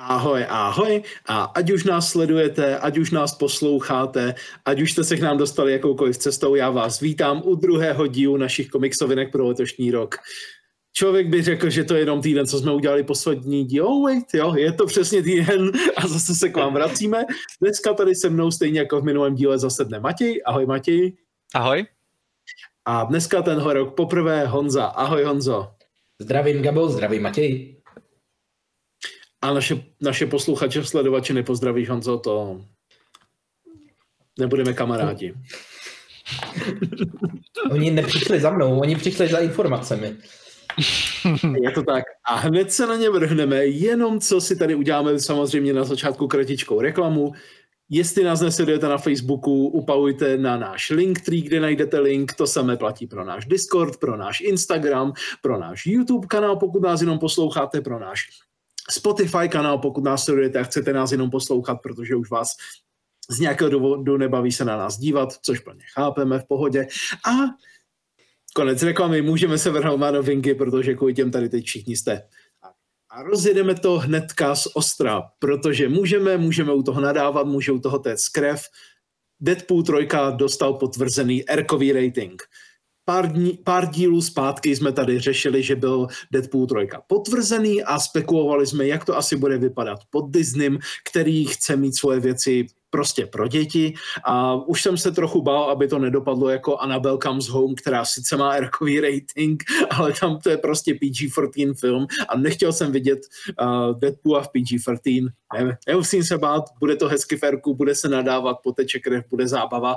Ahoj, ahoj a ať už nás sledujete, ať už nás posloucháte, ať už jste se k nám dostali jakoukoliv cestou, já vás vítám u druhého dílu našich komiksovinek pro letošní rok. Člověk by řekl, že to je jenom týden, co jsme udělali poslední díl. Oh, wait, jo, je to přesně týden a zase se k vám vracíme. Dneska tady se mnou stejně jako v minulém díle zasedne Matěj. Ahoj Matěj. Ahoj. A dneska ten rok poprvé Honza. Ahoj Honzo. Zdravím Gabo, zdravím Matěj. A naše, naše posluchače, sledovače nepozdraví, Honzo, to nebudeme kamarádi. oni nepřišli za mnou, oni přišli za informacemi. Je to tak. A hned se na ně vrhneme, jenom co si tady uděláme samozřejmě na začátku kratičkou reklamu. Jestli nás nesledujete na Facebooku, upalujte na náš Linktree, kde najdete link. To samé platí pro náš Discord, pro náš Instagram, pro náš YouTube kanál, pokud nás jenom posloucháte, pro náš Spotify kanál, pokud nás sledujete a chcete nás jenom poslouchat, protože už vás z nějakého důvodu nebaví se na nás dívat, což plně chápeme v pohodě. A konec reklamy, můžeme se vrhnout na novinky, protože kvůli těm tady teď všichni jste. A rozjedeme to hnedka z ostra, protože můžeme, můžeme u toho nadávat, může u toho téct krev. Deadpool 3 dostal potvrzený erkový rating pár, dní, pár dílů zpátky jsme tady řešili, že byl Deadpool 3 potvrzený a spekulovali jsme, jak to asi bude vypadat pod Disneym, který chce mít svoje věci prostě pro děti a už jsem se trochu bál, aby to nedopadlo jako Annabelle Comes Home, která sice má erkový rating, ale tam to je prostě PG-13 film a nechtěl jsem vidět uh, Deadpoola v PG-13. Ne, nemusím se bát, bude to hezky v erku, bude se nadávat, poteče krev, bude zábava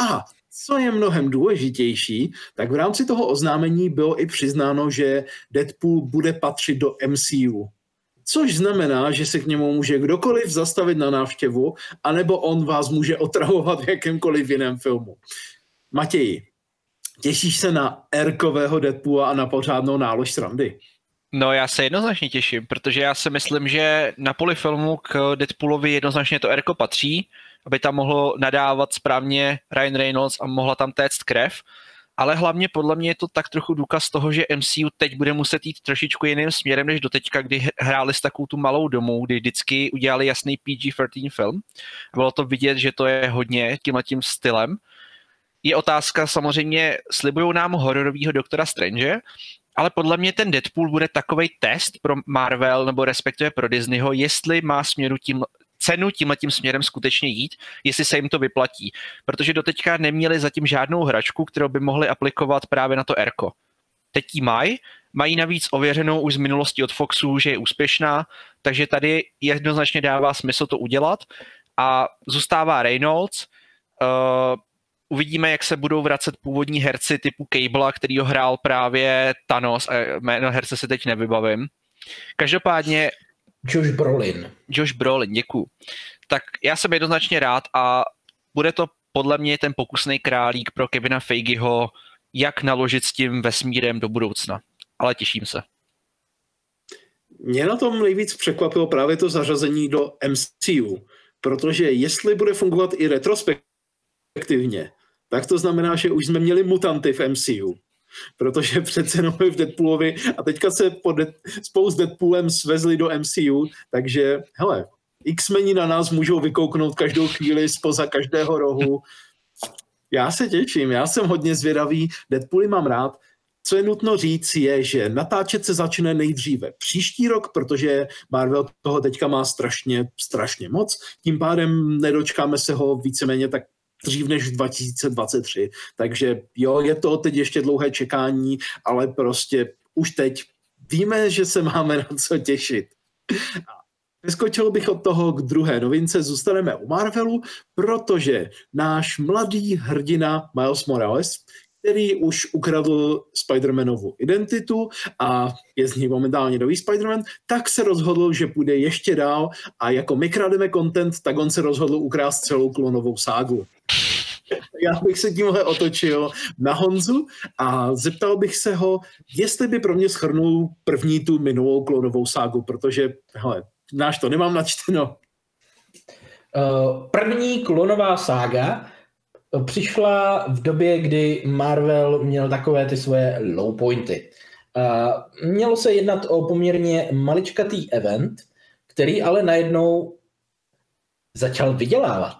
a co je mnohem důležitější, tak v rámci toho oznámení bylo i přiznáno, že Deadpool bude patřit do MCU. Což znamená, že se k němu může kdokoliv zastavit na návštěvu, anebo on vás může otravovat v jakémkoliv jiném filmu. Matěji, těšíš se na Erkového Deadpoola a na pořádnou nálož srandy? No já se jednoznačně těším, protože já si myslím, že na poli filmu k Deadpoolovi jednoznačně to Erko patří, aby tam mohlo nadávat správně Ryan Reynolds a mohla tam téct krev. Ale hlavně podle mě je to tak trochu důkaz toho, že MCU teď bude muset jít trošičku jiným směrem než doteďka, kdy hráli s takovou tu malou domů, kdy vždycky udělali jasný PG-13 film. Bylo to vidět, že to je hodně tímhle tím stylem. Je otázka samozřejmě, slibují nám hororového doktora Strange, ale podle mě ten Deadpool bude takový test pro Marvel nebo respektive pro Disneyho, jestli má směru tím, cenu tímhle tím směrem skutečně jít, jestli se jim to vyplatí. Protože doteďka neměli zatím žádnou hračku, kterou by mohli aplikovat právě na to Erko. Teď ji mají, mají navíc ověřenou už z minulosti od Foxu, že je úspěšná, takže tady jednoznačně dává smysl to udělat a zůstává Reynolds, uh, uvidíme, jak se budou vracet původní herci typu Cable, který ho hrál právě Thanos, a jméno herce se teď nevybavím. Každopádně Josh Brolin. Josh Brolin, děkuji. Tak já jsem jednoznačně rád a bude to podle mě ten pokusný králík pro Kevina Feigeho, jak naložit s tím vesmírem do budoucna. Ale těším se. Mě na tom nejvíc překvapilo právě to zařazení do MCU, protože jestli bude fungovat i retrospektivně, tak to znamená, že už jsme měli mutanty v MCU protože přece jenom v Deadpoolovi a teďka se po Dead, spolu s Deadpoolem svezli do MCU, takže hele, X-meni na nás můžou vykouknout každou chvíli spoza každého rohu. Já se těším, já jsem hodně zvědavý, Deadpooly mám rád. Co je nutno říct je, že natáčet se začne nejdříve příští rok, protože Marvel toho teďka má strašně, strašně moc. Tím pádem nedočkáme se ho víceméně tak dřív než 2023. Takže jo, je to teď ještě dlouhé čekání, ale prostě už teď víme, že se máme na co těšit. Vyskočil bych od toho k druhé novince, zůstaneme u Marvelu, protože náš mladý hrdina Miles Morales který už ukradl Spider-Manovu identitu a je z ní momentálně nový Spider-Man, tak se rozhodl, že půjde ještě dál a jako my krademe content, tak on se rozhodl ukrást celou klonovou ságu. Já bych se tímhle otočil na Honzu a zeptal bych se ho, jestli by pro mě schrnul první tu minulou klonovou ságu, protože, hele, náš to nemám načteno. Uh, první klonová sága přišla v době, kdy Marvel měl takové ty svoje low pointy. Mělo se jednat o poměrně maličkatý event, který ale najednou začal vydělávat.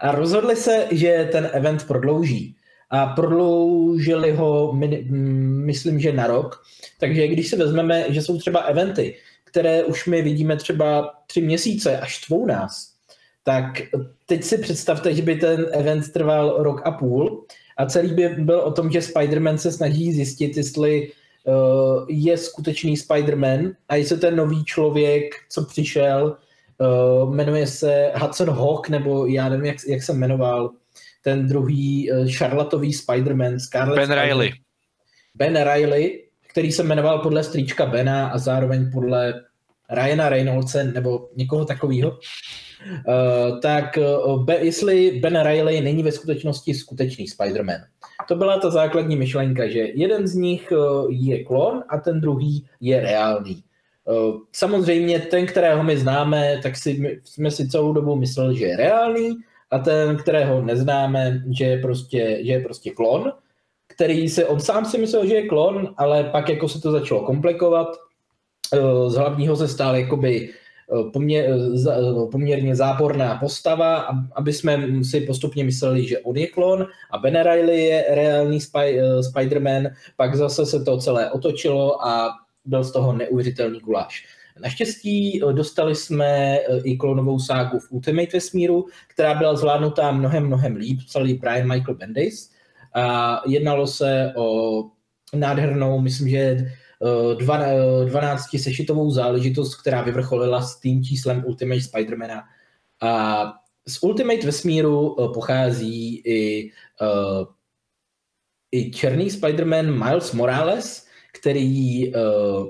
A rozhodli se, že ten event prodlouží. A prodloužili ho, myslím, že na rok. Takže když se vezmeme, že jsou třeba eventy, které už my vidíme třeba tři měsíce až štvou nás, tak teď si představte, že by ten event trval rok a půl a celý by byl o tom, že Spider-Man se snaží zjistit, jestli uh, je skutečný Spider-Man a jestli ten nový člověk, co přišel, uh, jmenuje se Hudson Hawk, nebo já nevím, jak, jak se jmenoval, ten druhý uh, šarlatový Spider-Man, Scarlet Ben Spider- Riley. Ben Riley, který se jmenoval podle strýčka Bena a zároveň podle Ryana Reynoldse nebo někoho takového, tak uh, be, jestli Ben Riley není ve skutečnosti skutečný Spider-Man. To byla ta základní myšlenka, že jeden z nich uh, je klon a ten druhý je reálný. Samozřejmě ten, kterého my známe, tak si, jsme si celou dobu mysleli, že je reálný a ten, kterého neznáme, že je prostě, že je prostě klon, který se, on sám si myslel, že je klon, ale pak jako se to začalo komplikovat, z hlavního se stál jakoby poměr, poměrně záporná postava, aby jsme si postupně mysleli, že on je klon a Ben Riley je reálný spy, Spider-Man, pak zase se to celé otočilo a byl z toho neuvěřitelný guláš. Naštěstí dostali jsme i klonovou ságu v Ultimate vesmíru, která byla zvládnutá mnohem, mnohem líp, celý Brian Michael Bendis. A jednalo se o nádhernou, myslím, že 12 eh, sešitovou záležitost, která vyvrcholila s tím číslem Ultimate Spidermana. A z Ultimate vesmíru eh, pochází i, i černý Spider-Man Miles Morales, který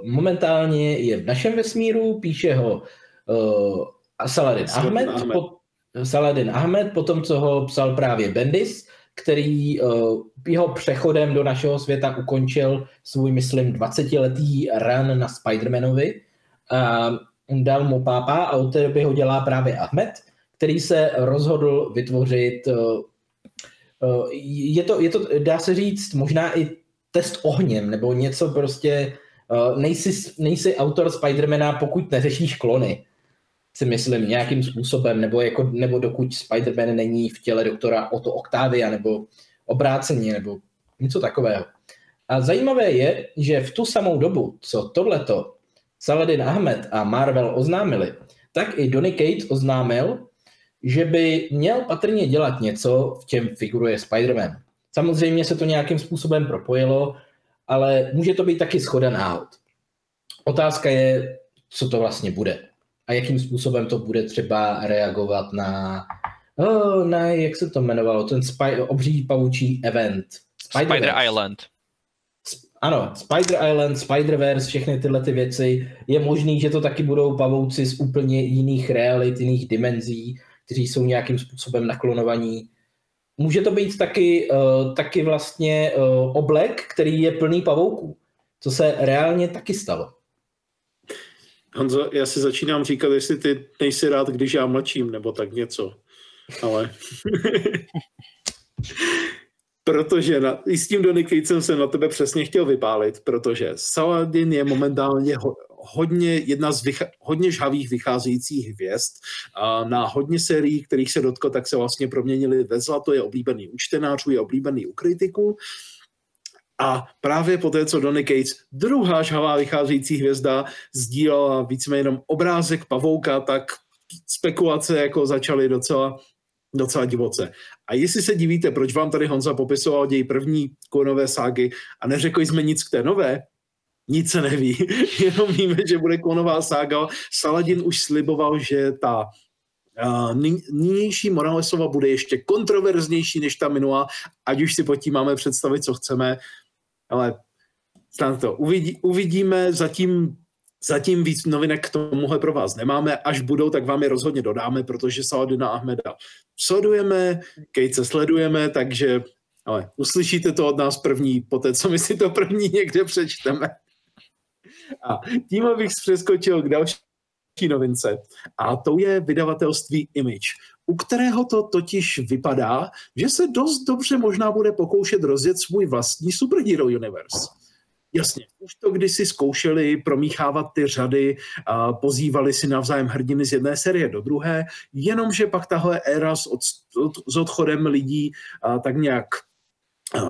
momentálně je v našem vesmíru, píše ho Saladin Ahmed, Ahmed. Po, Saladin Ahmed, potom co ho psal právě Bendis, který uh, jeho přechodem do našeho světa ukončil svůj, myslím, 20-letý run na Spider-Manovi. A dal mu pápa a od té doby ho dělá právě Ahmed, který se rozhodl vytvořit uh, je to, je to, dá se říct, možná i test ohněm, nebo něco prostě, nejsi, nejsi autor Spidermana, pokud neřešíš klony si myslím, nějakým způsobem, nebo, jako, nebo dokud Spider-Man není v těle doktora Otto Octavia, nebo obráceně, nebo něco takového. A zajímavé je, že v tu samou dobu, co tohleto Saladin Ahmed a Marvel oznámili, tak i Donny Cates oznámil, že by měl patrně dělat něco, v čem figuruje Spider-Man. Samozřejmě se to nějakým způsobem propojilo, ale může to být taky schoda náhod. Otázka je, co to vlastně bude a jakým způsobem to bude třeba reagovat na, oh, na jak se to jmenovalo, ten spy, obří paučí event. Spider, Spider Island. Ano, Spider Island, Spider-Verse, všechny tyhle ty věci. Je možný, že to taky budou pavouci z úplně jiných realit, jiných dimenzí, kteří jsou nějakým způsobem naklonovaní. Může to být taky, uh, taky vlastně uh, oblek, který je plný pavouků, co se reálně taky stalo. Honzo, já si začínám říkat, jestli ty nejsi rád, když já mlčím, nebo tak něco. Ale... protože na, i s tím Donny Catesem jsem na tebe přesně chtěl vypálit, protože Saladin je momentálně ho, hodně, jedna z vycha, hodně žhavých vycházejících hvězd. A na hodně sérií, kterých se dotkl, tak se vlastně proměnili ve zlato, je oblíbený u čtenářů, je oblíbený u kritiků. A právě po té, co Donny Cates, druhá žhavá vycházející hvězda, sdílela víceméně jenom obrázek pavouka, tak spekulace jako začaly docela, docela divoce. A jestli se divíte, proč vám tady Honza popisoval děj první klonové ságy a neřekli jsme nic k té nové, nic se neví, jenom víme, že bude klonová sága. Saladin už sliboval, že ta Uh, nynější Moralesova bude ještě kontroverznější než ta minulá, ať už si pod tím máme představit, co chceme ale snad to uvidí, uvidíme, zatím, zatím víc novinek k tomuhle pro vás nemáme, až budou, tak vám je rozhodně dodáme, protože Saladina Ahmeda sledujeme, Kejce sledujeme, takže ale uslyšíte to od nás první, po té, co my si to první někde přečteme. A tím bych přeskočil k další novince a to je vydavatelství Image u kterého to totiž vypadá, že se dost dobře možná bude pokoušet rozjet svůj vlastní superhero universe. Jasně, už to kdysi zkoušeli promíchávat ty řady, a pozývali si navzájem hrdiny z jedné série do druhé, jenomže pak tahle éra s, od, s odchodem lidí a, tak nějak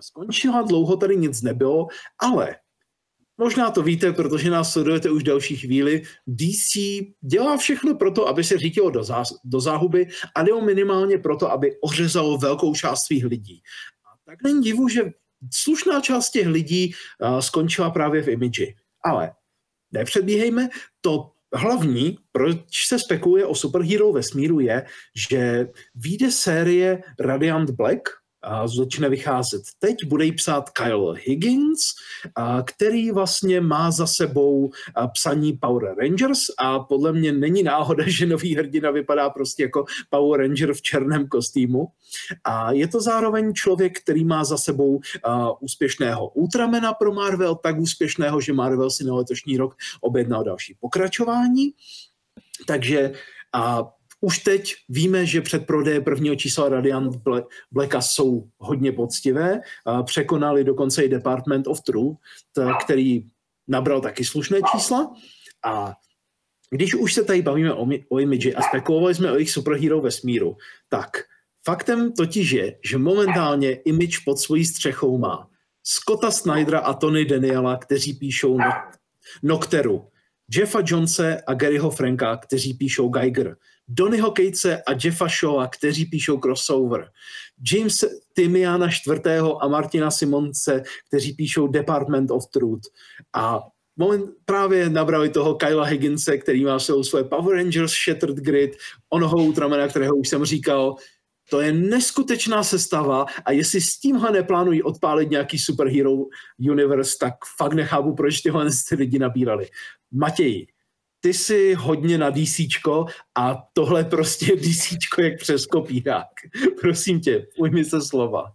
skončila, dlouho tady nic nebylo, ale Možná to víte, protože nás sledujete už další chvíli. DC dělá všechno pro to, aby se řítilo do, zá, do záhuby, a nebo minimálně proto, aby ořezalo velkou část svých lidí. A tak není divu, že slušná část těch lidí uh, skončila právě v imidži. Ale nepředbíhejme, to hlavní, proč se spekuluje o superhero vesmíru, je, že vyjde série Radiant Black, a začne vycházet teď, bude jí psát Kyle Higgins, a který vlastně má za sebou psaní Power Rangers a podle mě není náhoda, že nový hrdina vypadá prostě jako Power Ranger v černém kostýmu. A je to zároveň člověk, který má za sebou úspěšného Ultramena pro Marvel, tak úspěšného, že Marvel si na letošní rok objednal další pokračování. Takže a už teď víme, že předprodeje prvního čísla Radiant Blacka jsou hodně poctivé. Překonali dokonce i Department of Truth, který nabral taky slušné čísla. A když už se tady bavíme o, o imidži a spekulovali jsme o jejich superhero vesmíru, tak faktem totiž je, že momentálně image pod svojí střechou má Scotta Snydera a Tony Daniela, kteří píšou Nocteru, Jeffa Jonese a Garyho Franka, kteří píšou Geiger, Donnyho Catese a Jeffa Shawa, kteří píšou crossover, James Timiana IV. a Martina Simonce, kteří píšou Department of Truth a moment právě nabrali toho Kyla Higginse, který má svou svoje Power Rangers Shattered Grid, onoho Ultramana, kterého už jsem říkal, to je neskutečná sestava a jestli s tímhle neplánují odpálit nějaký superhero universe, tak fakt nechápu, proč tyhle lidi nabírali. Matěj, ty jsi hodně na DC a tohle prostě DC jak přes kopírák. Prosím tě, ujmi se slova.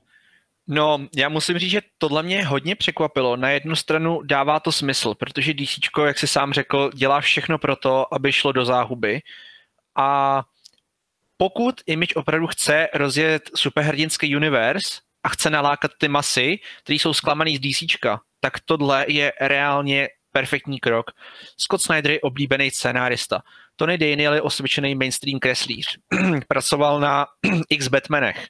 No, já musím říct, že tohle mě hodně překvapilo. Na jednu stranu dává to smysl, protože DC, jak si sám řekl, dělá všechno pro to, aby šlo do záhuby. A pokud Image opravdu chce rozjet superhrdinský univerz a chce nalákat ty masy, které jsou zklamaný z DC, tak tohle je reálně perfektní krok. Scott Snyder je oblíbený scénárista. Tony Daniel je osvědčený mainstream kreslíř. Pracoval na X Batmanech.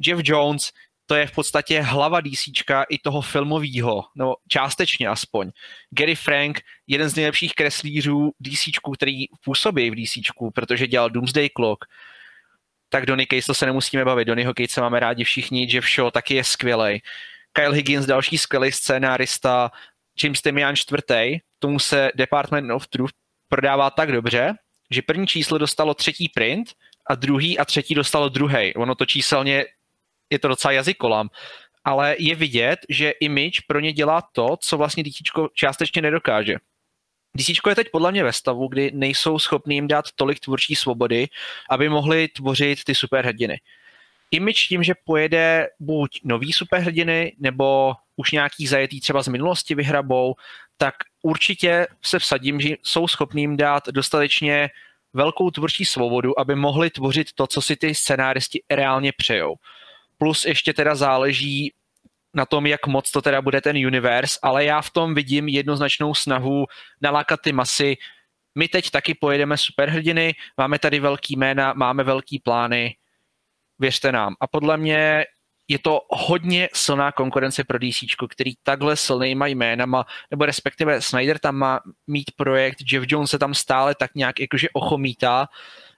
Jeff Jones to je v podstatě hlava DC i toho filmového, no částečně aspoň. Gary Frank, jeden z nejlepších kreslířů DC, který působí v DC, protože dělal Doomsday Clock. Tak Donny Case to se nemusíme bavit, Donnyho Case máme rádi všichni, Jeff Shaw taky je skvělý. Kyle Higgins, další skvělý scénárista, James Timian čtvrtý, tomu se Department of Truth prodává tak dobře, že první číslo dostalo třetí print a druhý a třetí dostalo druhý. Ono to číselně je to docela jazykolam, ale je vidět, že Image pro ně dělá to, co vlastně DC částečně nedokáže. DC je teď podle mě ve stavu, kdy nejsou schopni jim dát tolik tvůrčí svobody, aby mohli tvořit ty superhrdiny. Image tím, že pojede buď nový superhrdiny, nebo už nějaký zajetý třeba z minulosti vyhrabou, tak určitě se vsadím, že jsou schopni jim dát dostatečně velkou tvůrčí svobodu, aby mohli tvořit to, co si ty scenáristi reálně přejou. Plus ještě teda záleží na tom, jak moc to teda bude ten univerz, ale já v tom vidím jednoznačnou snahu nalákat ty masy. My teď taky pojedeme superhrdiny, máme tady velký jména, máme velký plány, věřte nám. A podle mě je to hodně silná konkurence pro DC, který takhle silnýma jménama, nebo respektive Snyder tam má mít projekt, Jeff Jones se tam stále tak nějak jakože ochomítá,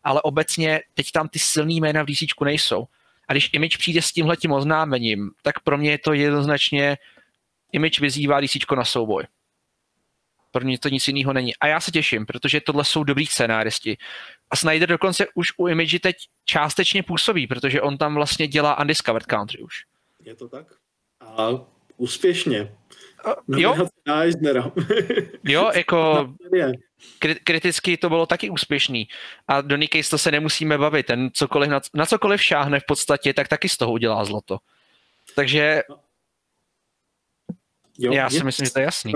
ale obecně teď tam ty silný jména v DC nejsou. A když Image přijde s tímhletím oznámením, tak pro mě je to jednoznačně Image vyzývá DC na souboj. Pro mě to nic jiného není. A já se těším, protože tohle jsou dobrý scénáristi. A Snyder dokonce už u Image teď částečně působí, protože on tam vlastně dělá Undiscovered Country už. Je to tak? A úspěšně. Uh, jo. jo, jako kriticky to bylo taky úspěšný. A do Case to se nemusíme bavit. Ten cokoliv, na, na cokoliv šáhne v podstatě, tak taky z toho udělá zlato. Takže Jo, Já si myslím, že to je jasný.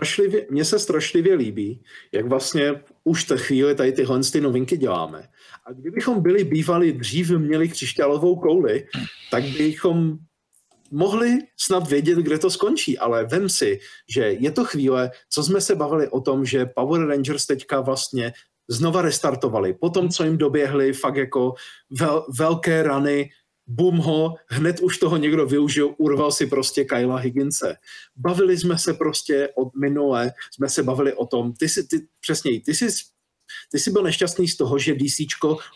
Mně se strašlivě líbí, jak vlastně už té chvíli tady tyhle ty novinky děláme. A kdybychom byli bývali dřív měli křišťálovou kouli, tak bychom mohli snad vědět, kde to skončí, ale vem si, že je to chvíle, co jsme se bavili o tom, že Power Rangers teďka vlastně znova restartovali. Potom, co jim doběhly fakt jako vel, velké rany, bum ho, hned už toho někdo využil, urval si prostě Kyla Higginse. Bavili jsme se prostě od minule, jsme se bavili o tom, ty si, ty, přesněji, ty jsi ty jsi byl nešťastný z toho, že DC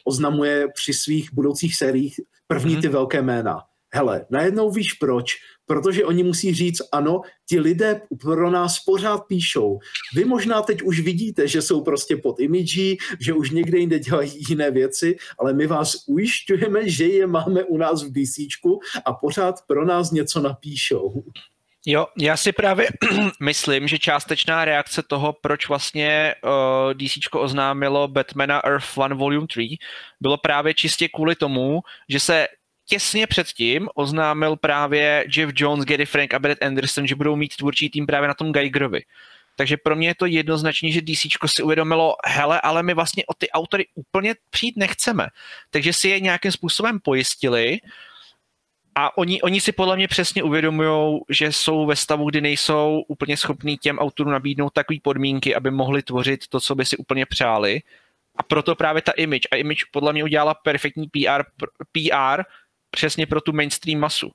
oznamuje při svých budoucích sériích první ty mm-hmm. velké jména. Hele, najednou víš proč, protože oni musí říct, ano, ti lidé pro nás pořád píšou. Vy možná teď už vidíte, že jsou prostě pod imidží, že už někde jinde dělají jiné věci, ale my vás ujišťujeme, že je máme u nás v DC a pořád pro nás něco napíšou. Jo, já si právě myslím, že částečná reakce toho, proč vlastně uh, DC oznámilo Batmana Earth 1 Volume 3, bylo právě čistě kvůli tomu, že se těsně předtím oznámil právě Jeff Jones, Gary Frank a Brett Anderson, že budou mít tvůrčí tým právě na tom Geigerovi. Takže pro mě je to jednoznačně, že DC si uvědomilo, hele, ale my vlastně o ty autory úplně přijít nechceme. Takže si je nějakým způsobem pojistili a oni, oni si podle mě přesně uvědomují, že jsou ve stavu, kdy nejsou úplně schopní těm autorům nabídnout takové podmínky, aby mohli tvořit to, co by si úplně přáli. A proto právě ta image. A image podle mě udělala perfektní PR, PR přesně pro tu mainstream masu.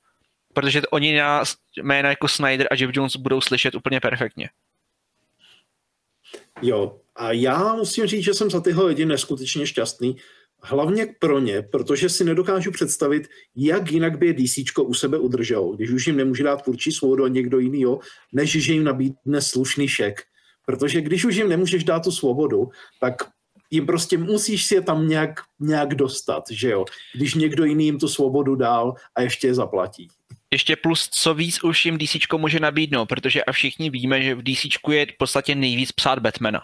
Protože oni na jména jako Snyder a Jeff Jones budou slyšet úplně perfektně. Jo, a já musím říct, že jsem za tyhle lidi neskutečně šťastný, hlavně pro ně, protože si nedokážu představit, jak jinak by je DC u sebe udržel, když už jim nemůže dát tvůrčí svobodu a někdo jiný, než že jim nabídne slušný šek. Protože když už jim nemůžeš dát tu svobodu, tak jim prostě musíš si je tam nějak, nějak dostat, že jo? Když někdo jiný jim tu svobodu dál a ještě je zaplatí. Ještě plus, co víc už jim DC může nabídnout, protože a všichni víme, že v DC je v podstatě nejvíc psát Batmana.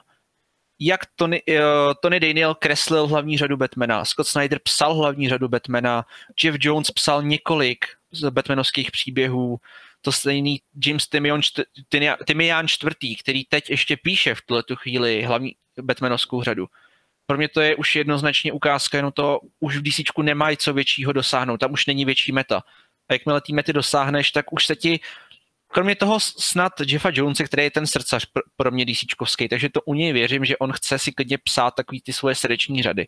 Jak Tony, uh, Tony Daniel kreslil hlavní řadu Batmana, Scott Snyder psal hlavní řadu Batmana, Jeff Jones psal několik z Batmanovských příběhů, to stejný James Timian, Timian čtvrtý, který teď ještě píše v tuhle chvíli hlavní Batmanovskou řadu pro mě to je už jednoznačně ukázka, jenom to už v DC nemají co většího dosáhnout, tam už není větší meta. A jakmile ty mety dosáhneš, tak už se ti, kromě toho snad Jeffa Jonesa, který je ten srdcař pro mě DC takže to u něj věřím, že on chce si klidně psát takový ty svoje srdeční řady.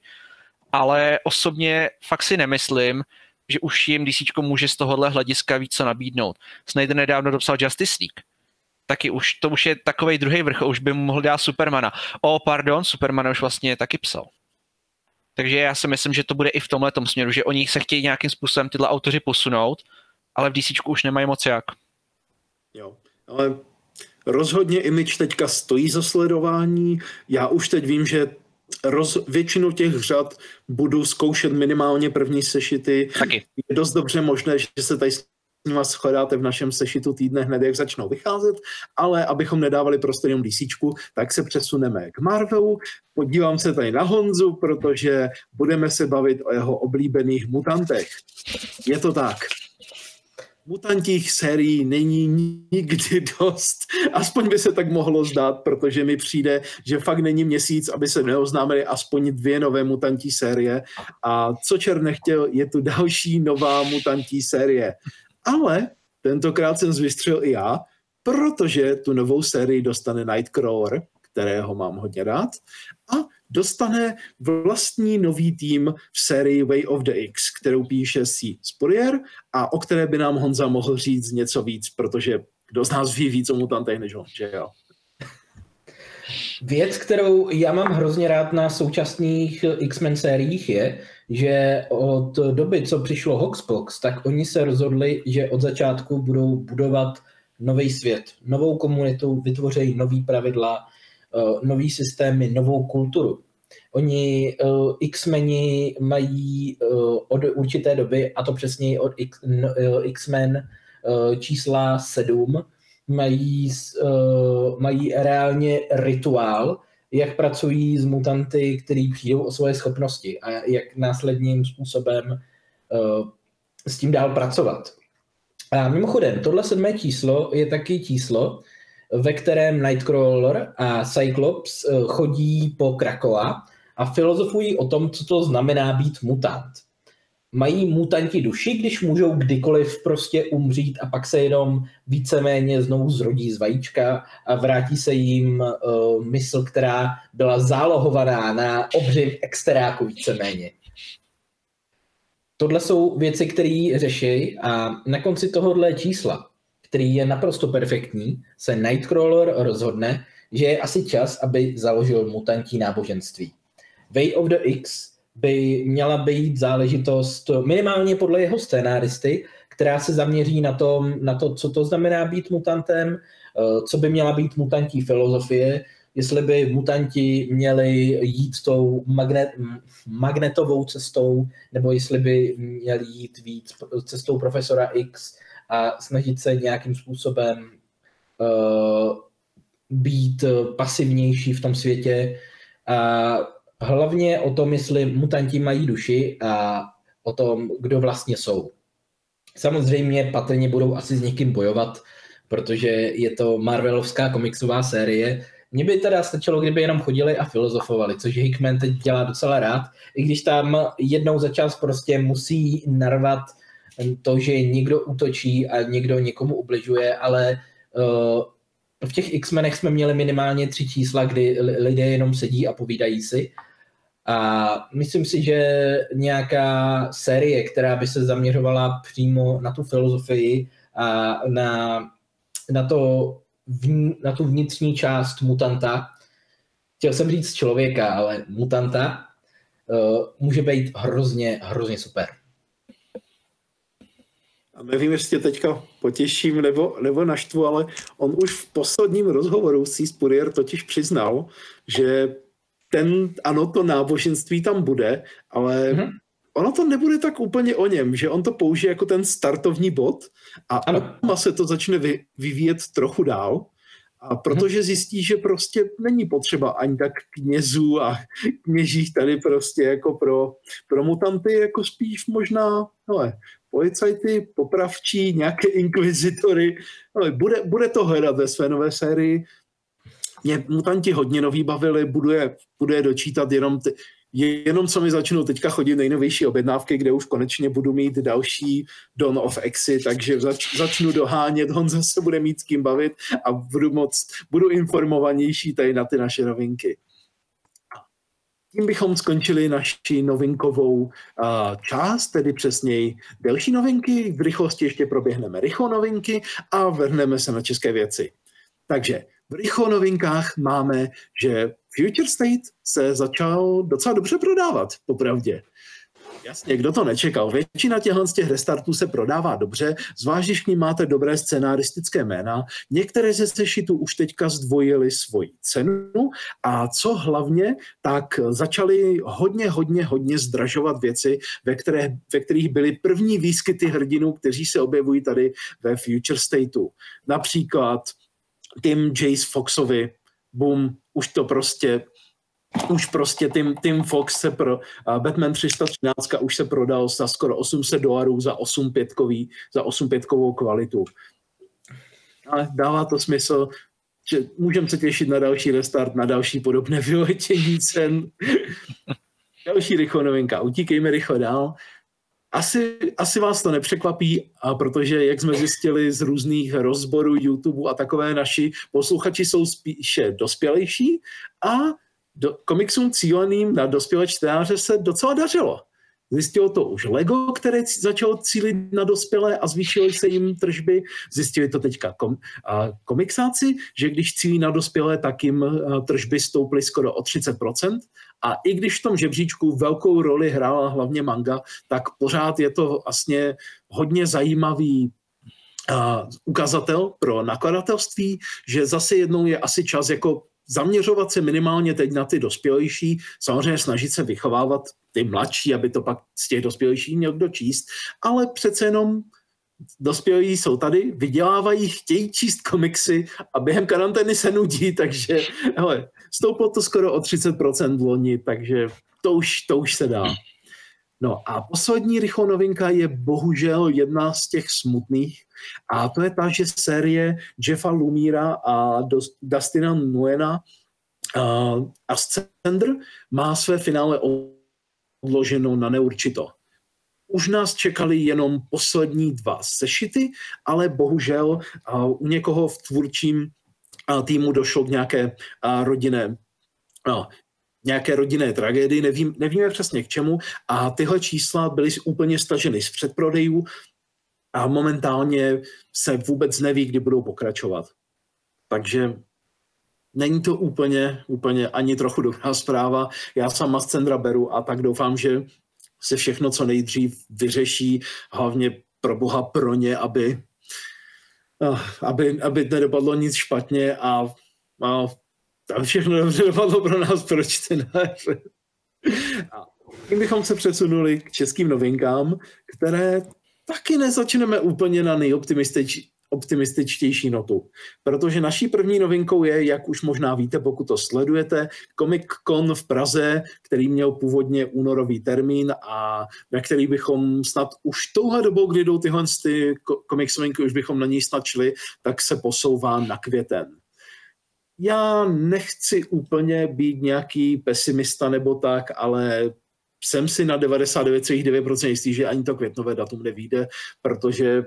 Ale osobně fakt si nemyslím, že už jim DC může z tohohle hlediska víc co nabídnout. Snyder nedávno dopsal Justice League taky už, to už je takový druhý vrchol, už by mu mohl dát Supermana. O, pardon, Supermana už vlastně taky psal. Takže já si myslím, že to bude i v tomhle směru, že oni se chtějí nějakým způsobem tyhle autoři posunout, ale v DC už nemají moc jak. Jo, ale rozhodně image teďka stojí za sledování. Já už teď vím, že roz, většinu těch řad budu zkoušet minimálně první sešity. Taky. Je dost dobře možné, že se tady shledáte v našem sešitu týdne hned, jak začnou vycházet, ale abychom nedávali prostě jenom DC, tak se přesuneme k Marvelu. Podívám se tady na Honzu, protože budeme se bavit o jeho oblíbených mutantech. Je to tak. Mutantích sérií není nikdy dost. Aspoň by se tak mohlo zdát, protože mi přijde, že fakt není měsíc, aby se neoznámili aspoň dvě nové mutantí série. A co Čer nechtěl, je tu další nová mutantí série. Ale tentokrát jsem zvystřel i já, protože tu novou sérii dostane Nightcrawler, kterého mám hodně rád, a dostane vlastní nový tým v sérii Way of the X, kterou píše C. Spurrier a o které by nám Honza mohl říct něco víc, protože kdo z nás ví víc o mutantech než on, že jo? Věc, kterou já mám hrozně rád na současných X-Men sériích je, že od doby, co přišlo Hoxpox, tak oni se rozhodli, že od začátku budou budovat nový svět, novou komunitu, vytvořejí nový pravidla, eh, nový systémy, novou kulturu. Oni uh, X-meni mají uh, od určité doby, a to přesněji od X-men čísla 7, mají, mají reálně rituál, jak pracují s mutanty, který přijdou o svoje schopnosti a jak následným způsobem uh, s tím dál pracovat. A mimochodem, tohle sedmé číslo je taky číslo, ve kterém Nightcrawler a Cyclops uh, chodí po Krakoa a filozofují o tom, co to znamená být mutant. Mají mutanti duši, když můžou kdykoliv prostě umřít a pak se jenom víceméně znovu zrodí z vajíčka a vrátí se jim uh, mysl, která byla zálohovaná na obřiv exteráku víceméně. Tohle jsou věci, které řeší a na konci tohohle čísla, který je naprosto perfektní, se Nightcrawler rozhodne, že je asi čas, aby založil mutantí náboženství. Way of the X by měla být záležitost minimálně podle jeho scénáristy, která se zaměří na, tom, na to, co to znamená být mutantem, eh, co by měla být mutantí filozofie, jestli by mutanti měli jít tou magnet, magnetovou cestou, nebo jestli by měli jít víc cestou profesora X a snažit se nějakým způsobem uh, být pasivnější v tom světě. A hlavně o tom, jestli mutanti mají duši a o tom, kdo vlastně jsou. Samozřejmě patrně budou asi s někým bojovat, protože je to Marvelovská komiksová série. Mně by teda stačilo, kdyby jenom chodili a filozofovali, což Hickman teď dělá docela rád, i když tam jednou za čas prostě musí narvat to, že někdo útočí a někdo někomu ubližuje, ale uh, v těch X-menech jsme měli minimálně tři čísla, kdy lidé jenom sedí a povídají si a myslím si, že nějaká série, která by se zaměřovala přímo na tu filozofii a na, na, to, na tu vnitřní část mutanta, chtěl jsem říct člověka, ale mutanta, uh, může být hrozně, hrozně super. A nevím, jestli tě teďka potěším nebo, nebo naštvu, ale on už v posledním rozhovoru s Spurrier totiž přiznal, že ten, ano, to náboženství tam bude, ale mm-hmm. ono to nebude tak úplně o něm, že on to použije jako ten startovní bod a ano. se to začne vy, vyvíjet trochu dál. A protože mhm. zjistí, že prostě není potřeba ani tak knězů a kněžích tady prostě jako pro, pro mutanty, jako spíš možná, hele, policajty, popravčí, nějaké inkvizitory, ale bude, bude to hledat ve své nové sérii, mě mutanti hodně nový bavili, budu je, budu je dočítat jenom, ty, jenom co mi začnou teďka chodit nejnovější objednávky, kde už konečně budu mít další Dawn of Exy, takže zač, začnu dohánět, on zase bude mít s kým bavit a budu moc, budu informovanější tady na ty naše novinky. Tím bychom skončili naši novinkovou uh, část, tedy přesněji delší novinky. V rychlosti ještě proběhneme rychlo novinky a vrhneme se na české věci. Takže v rychlo novinkách máme, že Future State se začal docela dobře prodávat, popravdě. Jasně, kdo to nečekal. Většina těchto z těch restartů se prodává dobře, zvlášť když k ní máte dobré scenaristické jména. Některé ze sešitů už teďka zdvojily svoji cenu a co hlavně, tak začaly hodně, hodně, hodně zdražovat věci, ve, které, ve kterých byly první výskyty hrdinů, kteří se objevují tady ve Future Stateu. Například Tim Jace Foxovi, boom, už to prostě už prostě Tim, Tim Fox se pro uh, Batman 313 už se prodal za skoro 800 dolarů za 8 pětkový, za 8 pětkovou kvalitu. Ale dává to smysl, že můžeme se těšit na další restart, na další podobné vyletění cen. další rychle novinka. Utíkejme rychle dál. Asi, asi vás to nepřekvapí, protože, jak jsme zjistili z různých rozborů YouTube a takové naši posluchači jsou spíše dospělejší a do, komiksům cíleným na dospělé čtenáře se docela dařilo. Zjistilo to už Lego, které začalo cílit na dospělé a zvýšily se jim tržby. Zjistili to teďka kom, a komiksáci, že když cílí na dospělé, tak jim tržby stouply skoro o 30%. A i když v tom žebříčku velkou roli hrála hlavně manga, tak pořád je to vlastně hodně zajímavý uh, ukazatel pro nakladatelství, že zase jednou je asi čas jako zaměřovat se minimálně teď na ty dospělejší, samozřejmě snažit se vychovávat ty mladší, aby to pak z těch dospělejších měl kdo číst, ale přece jenom dospělí jsou tady, vydělávají, chtějí číst komiksy a během karantény se nudí, takže hele, stouplo to skoro o 30% v loni, takže to už, to už se dá. No a poslední rychlou novinka je bohužel jedna z těch smutných a to je ta, že série Jeffa Lumíra a Dustina Nuena uh, Ascender má své finále odloženo na neurčito. Už nás čekali jenom poslední dva sešity, ale bohužel u někoho v tvůrčím týmu došlo k nějaké rodinné no, nějaké rodinné tragédii, nevím, nevíme přesně k čemu a tyhle čísla byly úplně staženy z předprodejů a momentálně se vůbec neví, kdy budou pokračovat. Takže není to úplně, úplně ani trochu dobrá zpráva. Já sama z Cendra beru a tak doufám, že se všechno co nejdřív vyřeší, hlavně pro boha pro ně, aby, eh, aby, aby nedopadlo nic špatně a, a tam všechno dobře dopadlo pro nás, pro čtenáře. A tím bychom se přesunuli k českým novinkám, které taky nezačneme úplně na nejoptimističtější optimističtější notu. Protože naší první novinkou je, jak už možná víte, pokud to sledujete, Comic Con v Praze, který měl původně únorový termín a na který bychom snad už touhle dobou, kdy jdou tyhle ty komiksovinky, už bychom na ní snad šli, tak se posouvá na květen. Já nechci úplně být nějaký pesimista nebo tak, ale jsem si na 99,9% jistý, že ani to květnové datum nevíde, protože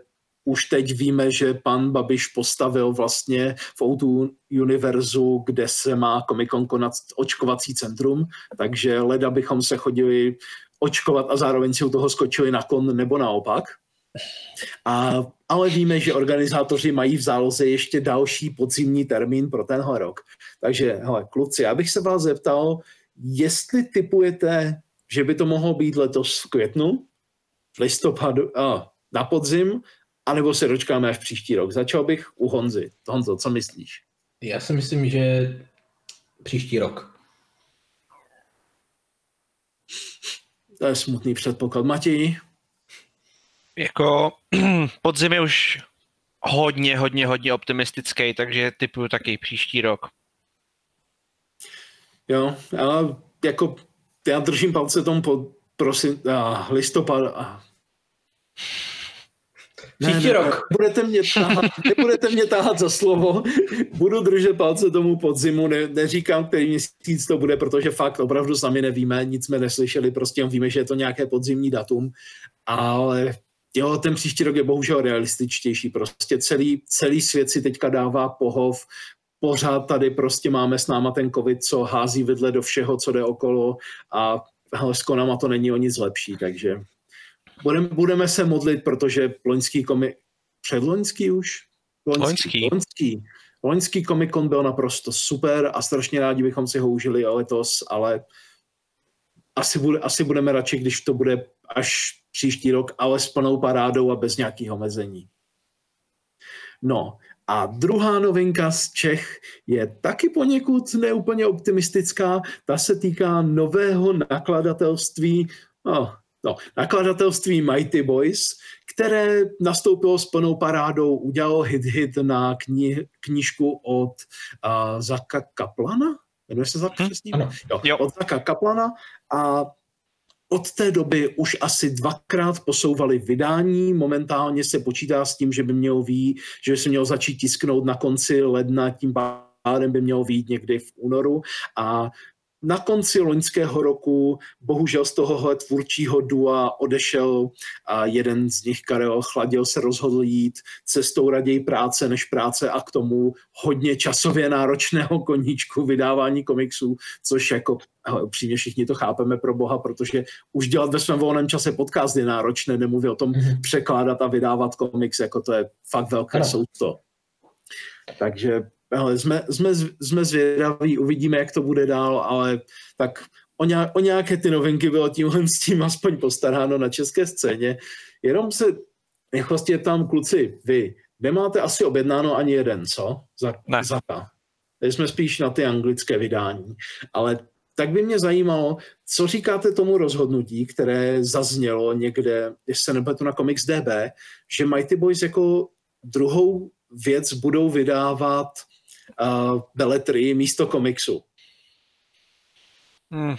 už teď víme, že pan Babiš postavil vlastně v O2 univerzu, kde se má Comic Con konat očkovací centrum, takže leda bychom se chodili očkovat a zároveň si u toho skočili na kon nebo naopak. A, ale víme, že organizátoři mají v záloze ještě další podzimní termín pro tenhle rok. Takže, hele, kluci, já bych se vás zeptal, jestli typujete, že by to mohlo být letos v květnu, v listopadu, a, na podzim, anebo se dočkáme až příští rok. Začal bych u Honzy. Honzo, co myslíš? Já si myslím, že příští rok. To je smutný předpoklad. Matěj? Jako podzim je už hodně, hodně, hodně optimistický, takže typuju taky příští rok. Jo, ale jako já držím palce tomu po prosin, a, listopad, a, Příští ne, rok. Ne, budete mě táhat, nebudete mě táhat za slovo, budu držet palce tomu podzimu, ne, neříkám, který měsíc to bude, protože fakt opravdu sami nevíme, nic jsme neslyšeli, prostě víme, že je to nějaké podzimní datum, ale jo, ten příští rok je bohužel realističtější, prostě celý, celý svět si teďka dává pohov, pořád tady prostě máme s náma ten covid, co hází vidle do všeho, co jde okolo. A hele, s konama to není o nic lepší, takže budeme, budeme se modlit, protože loňský komik, předloňský už? Loňský. Loňský. Loňský Comic Con byl naprosto super a strašně rádi bychom si ho užili letos, ale asi, bude, asi budeme radši, když to bude až příští rok, ale s plnou parádou a bez nějakého mezení. No a druhá novinka z Čech je taky poněkud neúplně optimistická. Ta se týká nového nakladatelství, no, No, nakladatelství Mighty Boys, které nastoupilo s plnou parádou, udělalo hit-hit na kni- knížku od uh, Zaka Kaplana, jmenuje se Zaka přesně? Ano. Jo, jo. Od Zaka Kaplana a od té doby už asi dvakrát posouvali vydání, momentálně se počítá s tím, že by mělo ví, že by se mělo začít tisknout na konci ledna, tím pádem by mělo výjít někdy v únoru a na konci loňského roku bohužel z tohohle tvůrčího dua odešel a jeden z nich, Karel Chladil, se rozhodl jít cestou raději práce než práce a k tomu hodně časově náročného koníčku vydávání komiksů, což jako hele, upřímně všichni to chápeme pro boha, protože už dělat ve svém volném čase podcast je náročné, nemluvě o tom mm-hmm. překládat a vydávat komiks, jako to je fakt velké sousto. Takže hele, jsme, jsme, jsme zvědaví, uvidíme, jak to bude dál, ale tak o, nějak, o nějaké ty novinky bylo tímhle s tím aspoň postaráno na české scéně. Jenom se rychlosti tam kluci, vy nemáte asi objednáno ani jeden, co? Za, ne. Za Teď jsme spíš na ty anglické vydání. Ale tak by mě zajímalo, co říkáte tomu rozhodnutí, které zaznělo někde, jestli se nepletu na Comics DB, že Mighty Boys jako druhou věc budou vydávat uh, beletry místo komiksu. Hmm. Uh,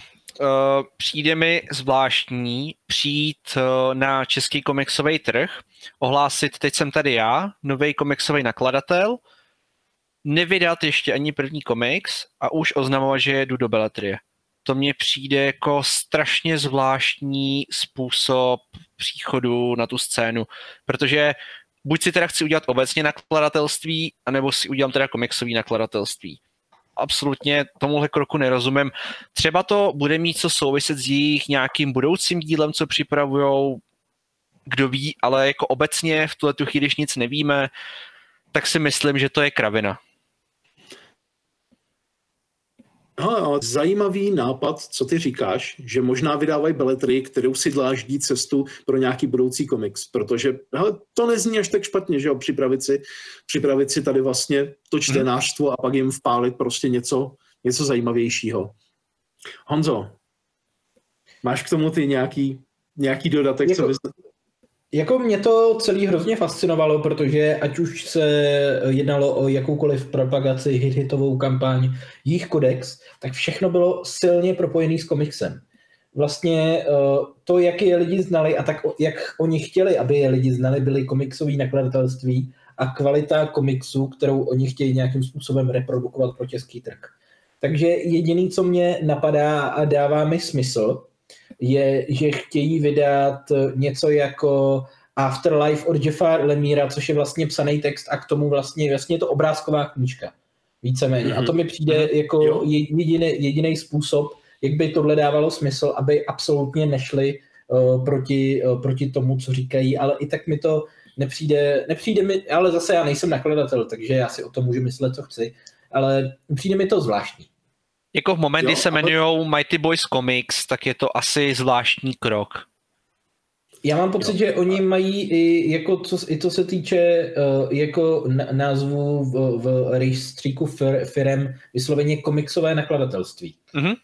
přijde mi zvláštní přijít uh, na český komiksový trh, ohlásit, teď jsem tady já, nový komiksový nakladatel, nevydat ještě ani první komiks a už oznamovat, že jedu do beletrie. To mně přijde jako strašně zvláštní způsob příchodu na tu scénu, protože buď si teda chci udělat obecně nakladatelství, anebo si udělám teda komiksový nakladatelství. Absolutně tomuhle kroku nerozumím. Třeba to bude mít co souviset s jejich nějakým budoucím dílem, co připravujou, kdo ví, ale jako obecně v tuhle chvíli, když nic nevíme, tak si myslím, že to je kravina. Hele, zajímavý nápad, co ty říkáš, že možná vydávají beletry, kterou si dláždí cestu pro nějaký budoucí komiks, protože hele, to nezní až tak špatně, že jo, připravit si, připravit si tady vlastně to čtenářstvo a pak jim vpálit prostě něco, něco zajímavějšího. Honzo, máš k tomu ty nějaký, nějaký dodatek, jako, co bys... Jako mě to celý hrozně fascinovalo, protože ať už se jednalo o jakoukoliv propagaci, hit-hitovou kampaň, jejich kodex, tak všechno bylo silně propojený s komiksem. Vlastně eh, to, jak je lidi znali a tak, jak oni chtěli, aby je lidi znali, byly komiksové nakladatelství a kvalita komiksu, kterou oni chtějí nějakým způsobem reprodukovat pro český trh. Takže jediný, co mě napadá a dává mi smysl, je, že chtějí vydat něco jako Afterlife od Jeffa Lemíra, což je vlastně psaný text a k tomu vlastně, vlastně je to obrázková knížka. Víceméně. Mm-hmm. A to mi přijde mm-hmm. jako jediný, jediný způsob, jak by tohle dávalo smysl, aby absolutně nešli uh, proti, uh, proti tomu, co říkají, ale i tak mi to nepřijde, nepřijde mi, ale zase já nejsem nakladatel, takže já si o tom můžu myslet, co chci, ale přijde mi to zvláštní. Jako v moment, kdy se jmenují Mighty Boys Comics, tak je to asi zvláštní krok. Já mám pocit, jo. že oni mají i, jako co, i co se týče uh, jako názvu v, v rejstříku fir, firem vysloveně komiksové nakladatelství. Mm-hmm.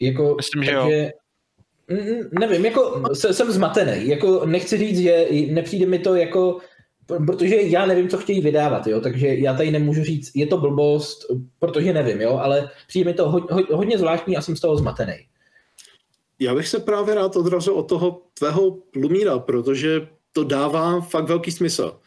Jako, Myslím, že takže, jo. Nevím, jako jsem zmatený. Jako nechci říct, že nepřijde mi to jako protože já nevím, co chtějí vydávat, jo, takže já tady nemůžu říct, je to blbost, protože nevím, jo, ale přijde mi to ho, ho, hodně zvláštní a jsem z toho zmatený. Já bych se právě rád odrazil od toho tvého Lumíra, protože to dává fakt velký smysl.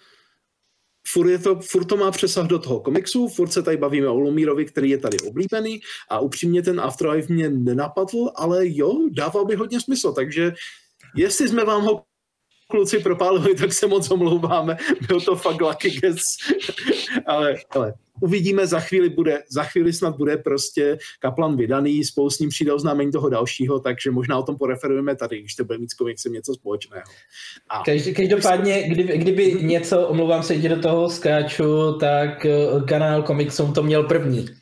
Furt, je to, furt to má přesah do toho komiksu, furt se tady bavíme o Lumírovi, který je tady oblíbený a upřímně ten Afterlife mě nenapadl, ale jo, dával by hodně smysl, takže jestli jsme vám ho kluci propálili, tak se moc omlouváme. Byl to fakt lucky guess. ale, ale uvidíme, za chvíli, bude, za chvíli snad bude prostě Kaplan vydaný, spolu s ním přijde oznámení toho dalšího, takže možná o tom poreferujeme tady, když to bude mít s komiksem něco společného. A Každý, každopádně, kdyby, kdyby něco, omlouvám se, jde do toho skáču, tak eh, kanál komiksům to měl první.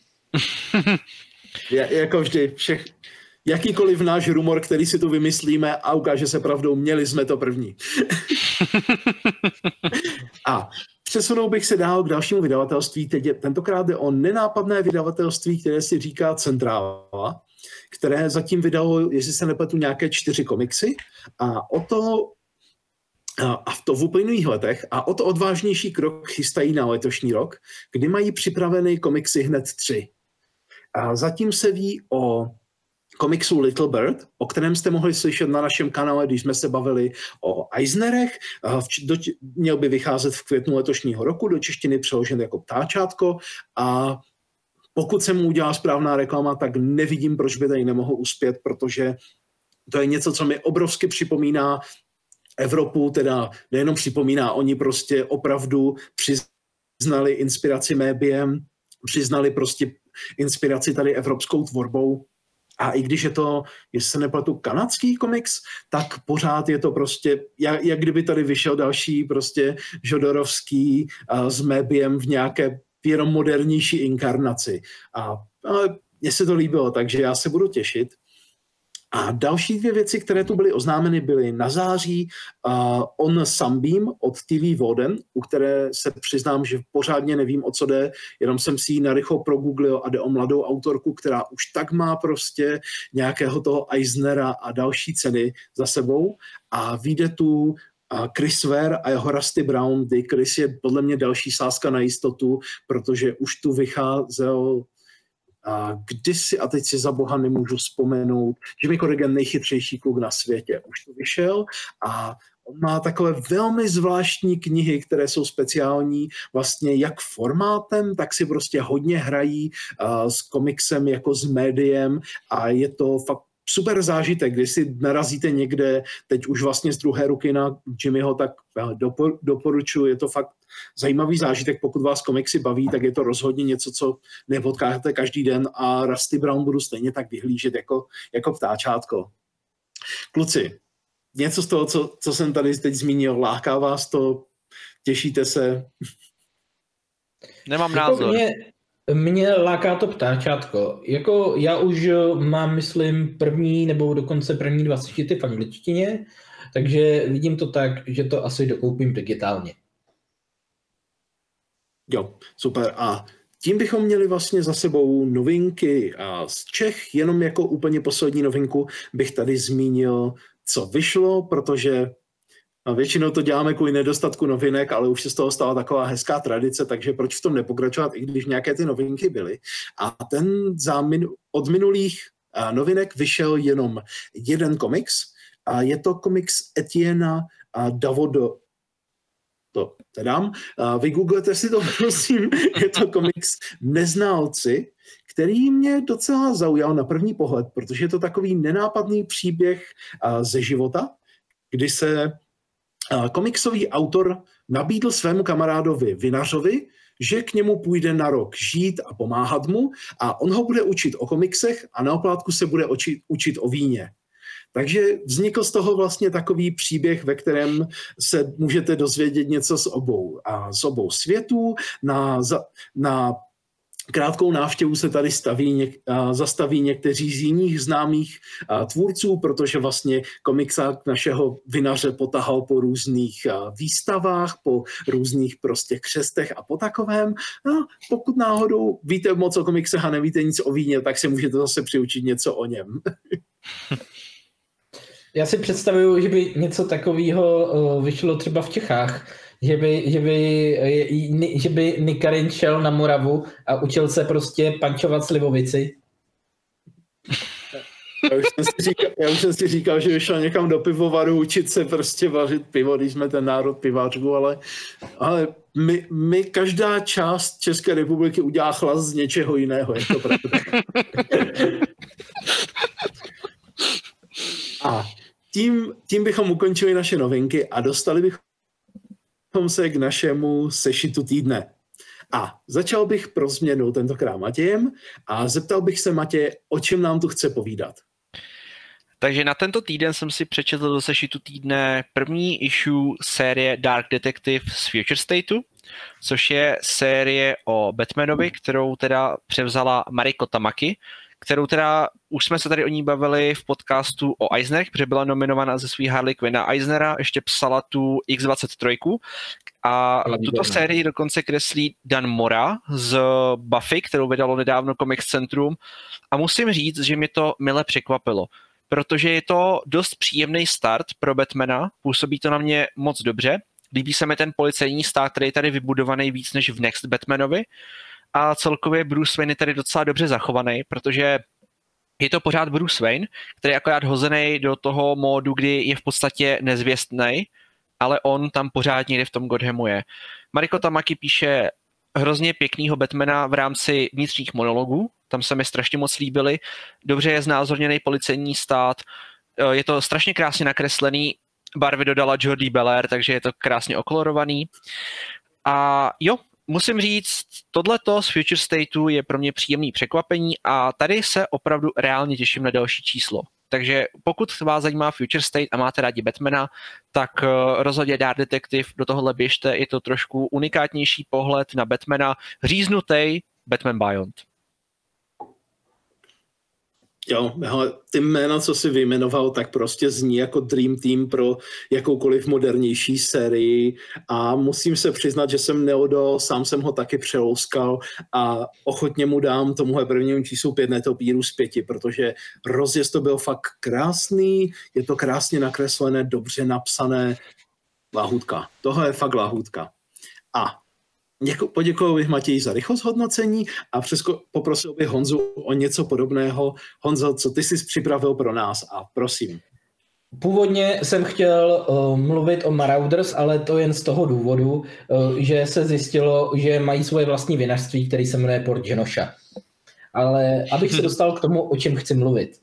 Je, jako vždy, všech, jakýkoliv náš rumor, který si tu vymyslíme a ukáže se pravdou, měli jsme to první. a přesunou bych se dál k dalšímu vydavatelství. Teď je, tentokrát jde o nenápadné vydavatelství, které si říká Centrála, které zatím vydalo, jestli se nepletu, nějaké čtyři komiksy a o to a v to v uplynulých letech a o to odvážnější krok chystají na letošní rok, kdy mají připraveny komiksy hned tři. A zatím se ví o komiksu Little Bird, o kterém jste mohli slyšet na našem kanále, když jsme se bavili o Eisnerech. Měl by vycházet v květnu letošního roku, do češtiny přeložen jako ptáčátko a pokud se mu udělá správná reklama, tak nevidím, proč by tady nemohl uspět, protože to je něco, co mi obrovsky připomíná Evropu, teda nejenom připomíná, oni prostě opravdu přiznali inspiraci médiem, přiznali prostě inspiraci tady evropskou tvorbou a i když je to, jestli se nepletu, kanadský komiks, tak pořád je to prostě, jak, jak kdyby tady vyšel další prostě Žodorovský uh, s Mebiem v nějaké jenom modernější inkarnaci. A, a mně se to líbilo, takže já se budu těšit. A další dvě věci, které tu byly oznámeny, byly na září uh, On Sunbeam od TV Voden, u které se přiznám, že pořádně nevím, o co jde, jenom jsem si ji narychlo progooglil a jde o mladou autorku, která už tak má prostě nějakého toho Eisnera a další ceny za sebou. A vyjde tu Chris Ware a jeho Rusty Brown, kdy Chris je podle mě další sázka na jistotu, protože už tu vycházel a kdysi, a teď si za boha nemůžu vzpomenout, Jimmy Corrigan nejchytřejší kluk na světě, už to vyšel a on má takové velmi zvláštní knihy, které jsou speciální. Vlastně jak formátem, tak si prostě hodně hrají uh, s komiksem jako s médiem a je to fakt super zážitek, když si narazíte někde, teď už vlastně z druhé ruky na Jimmyho, tak dopor, doporučuji, je to fakt zajímavý zážitek, pokud vás komiksy baví, tak je to rozhodně něco, co nepotkáte každý den a Rusty Brown budu stejně tak vyhlížet jako, jako ptáčátko. Kluci, něco z toho, co, co jsem tady teď zmínil, láká vás to, těšíte se? Nemám jako názor. Mě, mě láká to ptáčátko. Jako já už mám, myslím, první nebo dokonce první dva sešity v angličtině, takže vidím to tak, že to asi dokoupím digitálně. Jo, super. A tím bychom měli vlastně za sebou novinky a z Čech. Jenom jako úplně poslední novinku bych tady zmínil, co vyšlo, protože a většinou to děláme kvůli nedostatku novinek, ale už se z toho stala taková hezká tradice, takže proč v tom nepokračovat, i když nějaké ty novinky byly. A ten za min, od minulých novinek vyšel jenom jeden komiks, a je to komiks Etienne Davodo, to teda. Vygooglete si to, prosím, je to komiks Neználci, který mě docela zaujal na první pohled, protože je to takový nenápadný příběh ze života, kdy se komiksový autor nabídl svému kamarádovi Vinařovi, že k němu půjde na rok žít a pomáhat mu a on ho bude učit o komiksech a na oplátku se bude učit, učit o víně. Takže vznikl z toho vlastně takový příběh, ve kterém se můžete dozvědět něco z obou, a z obou světů. Na, na krátkou návštěvu se tady staví, něk, zastaví někteří z jiných známých tvůrců, protože vlastně komiksák našeho vinaře potahal po různých výstavách, po různých prostě křestech a po takovém. A pokud náhodou víte moc o komiksech a nevíte nic o víně, tak se můžete zase přiučit něco o něm. Já si představuju, že by něco takového vyšlo třeba v Čechách, že by, že by, že by Nikarin šel na Moravu a učil se prostě pančovat slivovici. Já už, jsem si říkal, já už jsem si říkal, že šel někam do pivovaru učit se prostě vařit pivo, když jsme ten národ pivářů, ale, ale my, my, každá část České republiky udělá chlas z něčeho jiného, je to pravda. A tím, tím bychom ukončili naše novinky a dostali bychom se k našemu sešitu týdne. A začal bych pro změnu tentokrát Matějem a zeptal bych se Matě, o čem nám tu chce povídat. Takže na tento týden jsem si přečetl do sešitu týdne první issue série Dark Detective z Future Stateu, což je série o Batmanovi, kterou teda převzala Mariko Tamaki, kterou teda už jsme se tady o ní bavili v podcastu o Eisnerech, protože byla nominovaná ze svých Harley Quinn a Eisnera, ještě psala tu X23 a tuto sérii dokonce kreslí Dan Mora z Buffy, kterou vydalo nedávno Comics Centrum. A musím říct, že mi to mile překvapilo protože je to dost příjemný start pro Batmana, působí to na mě moc dobře, líbí se mi ten policejní stát, který je tady vybudovaný víc než v Next Batmanovi a celkově Bruce Wayne je tady docela dobře zachovaný, protože je to pořád Bruce Wayne, který je akorát hozený do toho módu, kdy je v podstatě nezvěstný, ale on tam pořád někde v tom Godhamu je. Mariko Tamaki píše hrozně pěknýho Batmana v rámci vnitřních monologů, tam se mi strašně moc líbily. Dobře je znázorněný policejní stát, je to strašně krásně nakreslený, barvy dodala Jordi Belair, takže je to krásně okolorovaný. A jo, musím říct, tohleto z Future Stateu je pro mě příjemný překvapení a tady se opravdu reálně těším na další číslo. Takže pokud vás zajímá Future State a máte rádi Batmana, tak eh, rozhodně Dark Detective do tohohle běžte, je to trošku unikátnější pohled na Batmana, říznutý Batman Beyond. Jo, hele, ty jména, co si vyjmenoval, tak prostě zní jako Dream Team pro jakoukoliv modernější sérii a musím se přiznat, že jsem neodol, sám jsem ho taky přelouskal a ochotně mu dám tomuhle prvnímu číslu pět netopírů z pěti, protože rozjezd to byl fakt krásný, je to krásně nakreslené, dobře napsané, lahutka. Tohle je fakt lahutka. A Děku, poděkuji bych Matěji za rychlost hodnocení a přesko, poprosil bych Honzu o něco podobného. Honzo, co ty jsi připravil pro nás a prosím. Původně jsem chtěl uh, mluvit o Marauders, ale to jen z toho důvodu, uh, že se zjistilo, že mají svoje vlastní vinařství, který se jmenuje Port Genosha. Ale abych se dostal k tomu, o čem chci mluvit.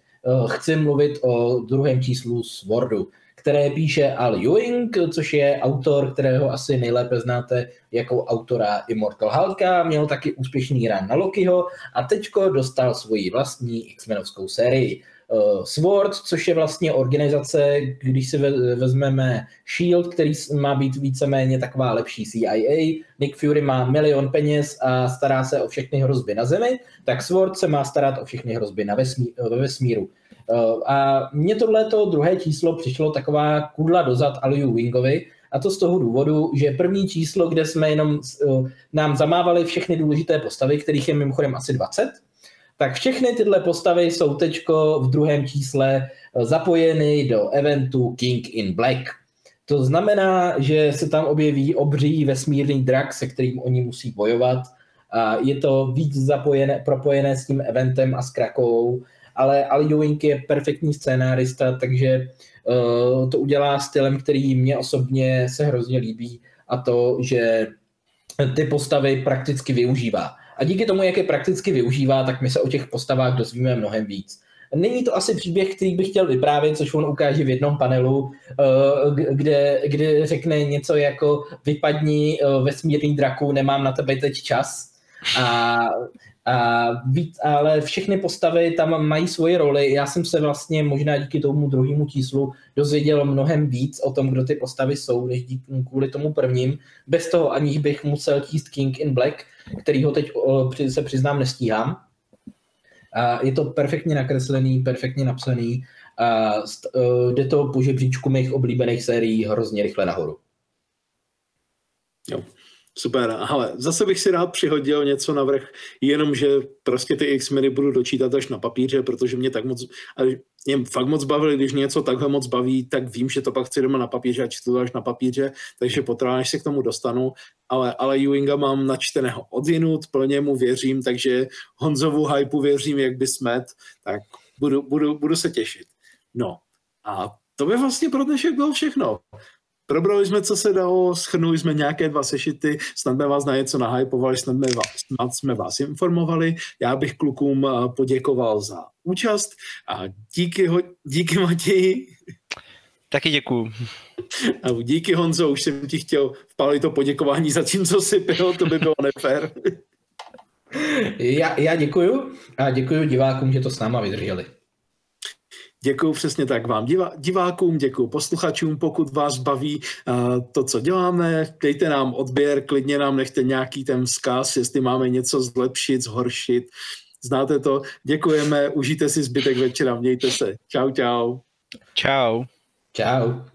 chci mluvit o druhém číslu Swordu, které píše Al Ewing, což je autor, kterého asi nejlépe znáte jako autora Immortal Hulka, měl taky úspěšný run na Lokiho a teďko dostal svoji vlastní X-menovskou sérii. Uh, SWORD, což je vlastně organizace, když si vezmeme SHIELD, který má být víceméně taková lepší CIA, Nick Fury má milion peněz a stará se o všechny hrozby na Zemi, tak SWORD se má starat o všechny hrozby na vesmí, ve vesmíru. Uh, a mně tohleto druhé číslo přišlo taková kudla dozad Aliu Wingovi, a to z toho důvodu, že první číslo, kde jsme jenom uh, nám zamávali všechny důležité postavy, kterých je mimochodem asi 20, tak všechny tyhle postavy jsou teďko v druhém čísle eh, zapojeny do eventu King in Black. To znamená, že se tam objeví obří vesmírný drak, se kterým oni musí bojovat. A je to víc zapojené, propojené s tím eventem a s Krakovou, ale Ali Ewing je perfektní scénárista, takže uh, to udělá stylem, který mě osobně se hrozně líbí a to, že ty postavy prakticky využívá. A díky tomu, jak je prakticky využívá, tak my se o těch postavách dozvíme mnohem víc. Není to asi příběh, který bych chtěl vyprávět, což on ukáže v jednom panelu, eh, kde, kde řekne něco jako vypadni eh, vesmírný draku, nemám na tebe teď čas. A, a víc, ale všechny postavy tam mají svoji roli. Já jsem se vlastně možná díky tomu druhému číslu dozvěděl mnohem víc o tom, kdo ty postavy jsou, než díky, kvůli tomu prvním. Bez toho aniž bych musel číst King in Black, který ho teď se přiznám nestíhám. A je to perfektně nakreslený, perfektně napsaný a jde to po žebříčku mých oblíbených sérií hrozně rychle nahoru. Jo. Super, ale zase bych si rád přihodil něco na vrch, jenomže prostě ty X-meny budu dočítat až na papíře, protože mě tak moc, mě fakt moc bavili, když něco takhle moc baví, tak vím, že to pak chci doma na papíře a čtu to až na papíře, takže potrvá, než se k tomu dostanu, ale, ale Ewinga mám načteného odjinut, plně mu věřím, takže Honzovu hypu věřím, jak by smet, tak budu, budu, budu se těšit. No a to by vlastně pro dnešek bylo všechno. Probrali jsme, co se dalo, schrnuli jsme nějaké dva sešity, snad jsme vás na něco nahypovali, snad jsme vás, snad jsme vás informovali. Já bych klukům eh, poděkoval za účast a díky, ho, díky Matěji. Taky děkuju. A díky Honzo, už jsem ti chtěl vpálit to poděkování za tím, co si pil, to by bylo nefér. Já, já děkuju a děkuju divákům, že to s náma vydrželi. Děkuji přesně tak vám divá, divákům, děkuji posluchačům, pokud vás baví uh, to, co děláme, dejte nám odběr, klidně nám nechte nějaký ten vzkaz, jestli máme něco zlepšit, zhoršit. Znáte to. Děkujeme, užijte si zbytek večera, mějte se. Čau, čau. Čau. Čau.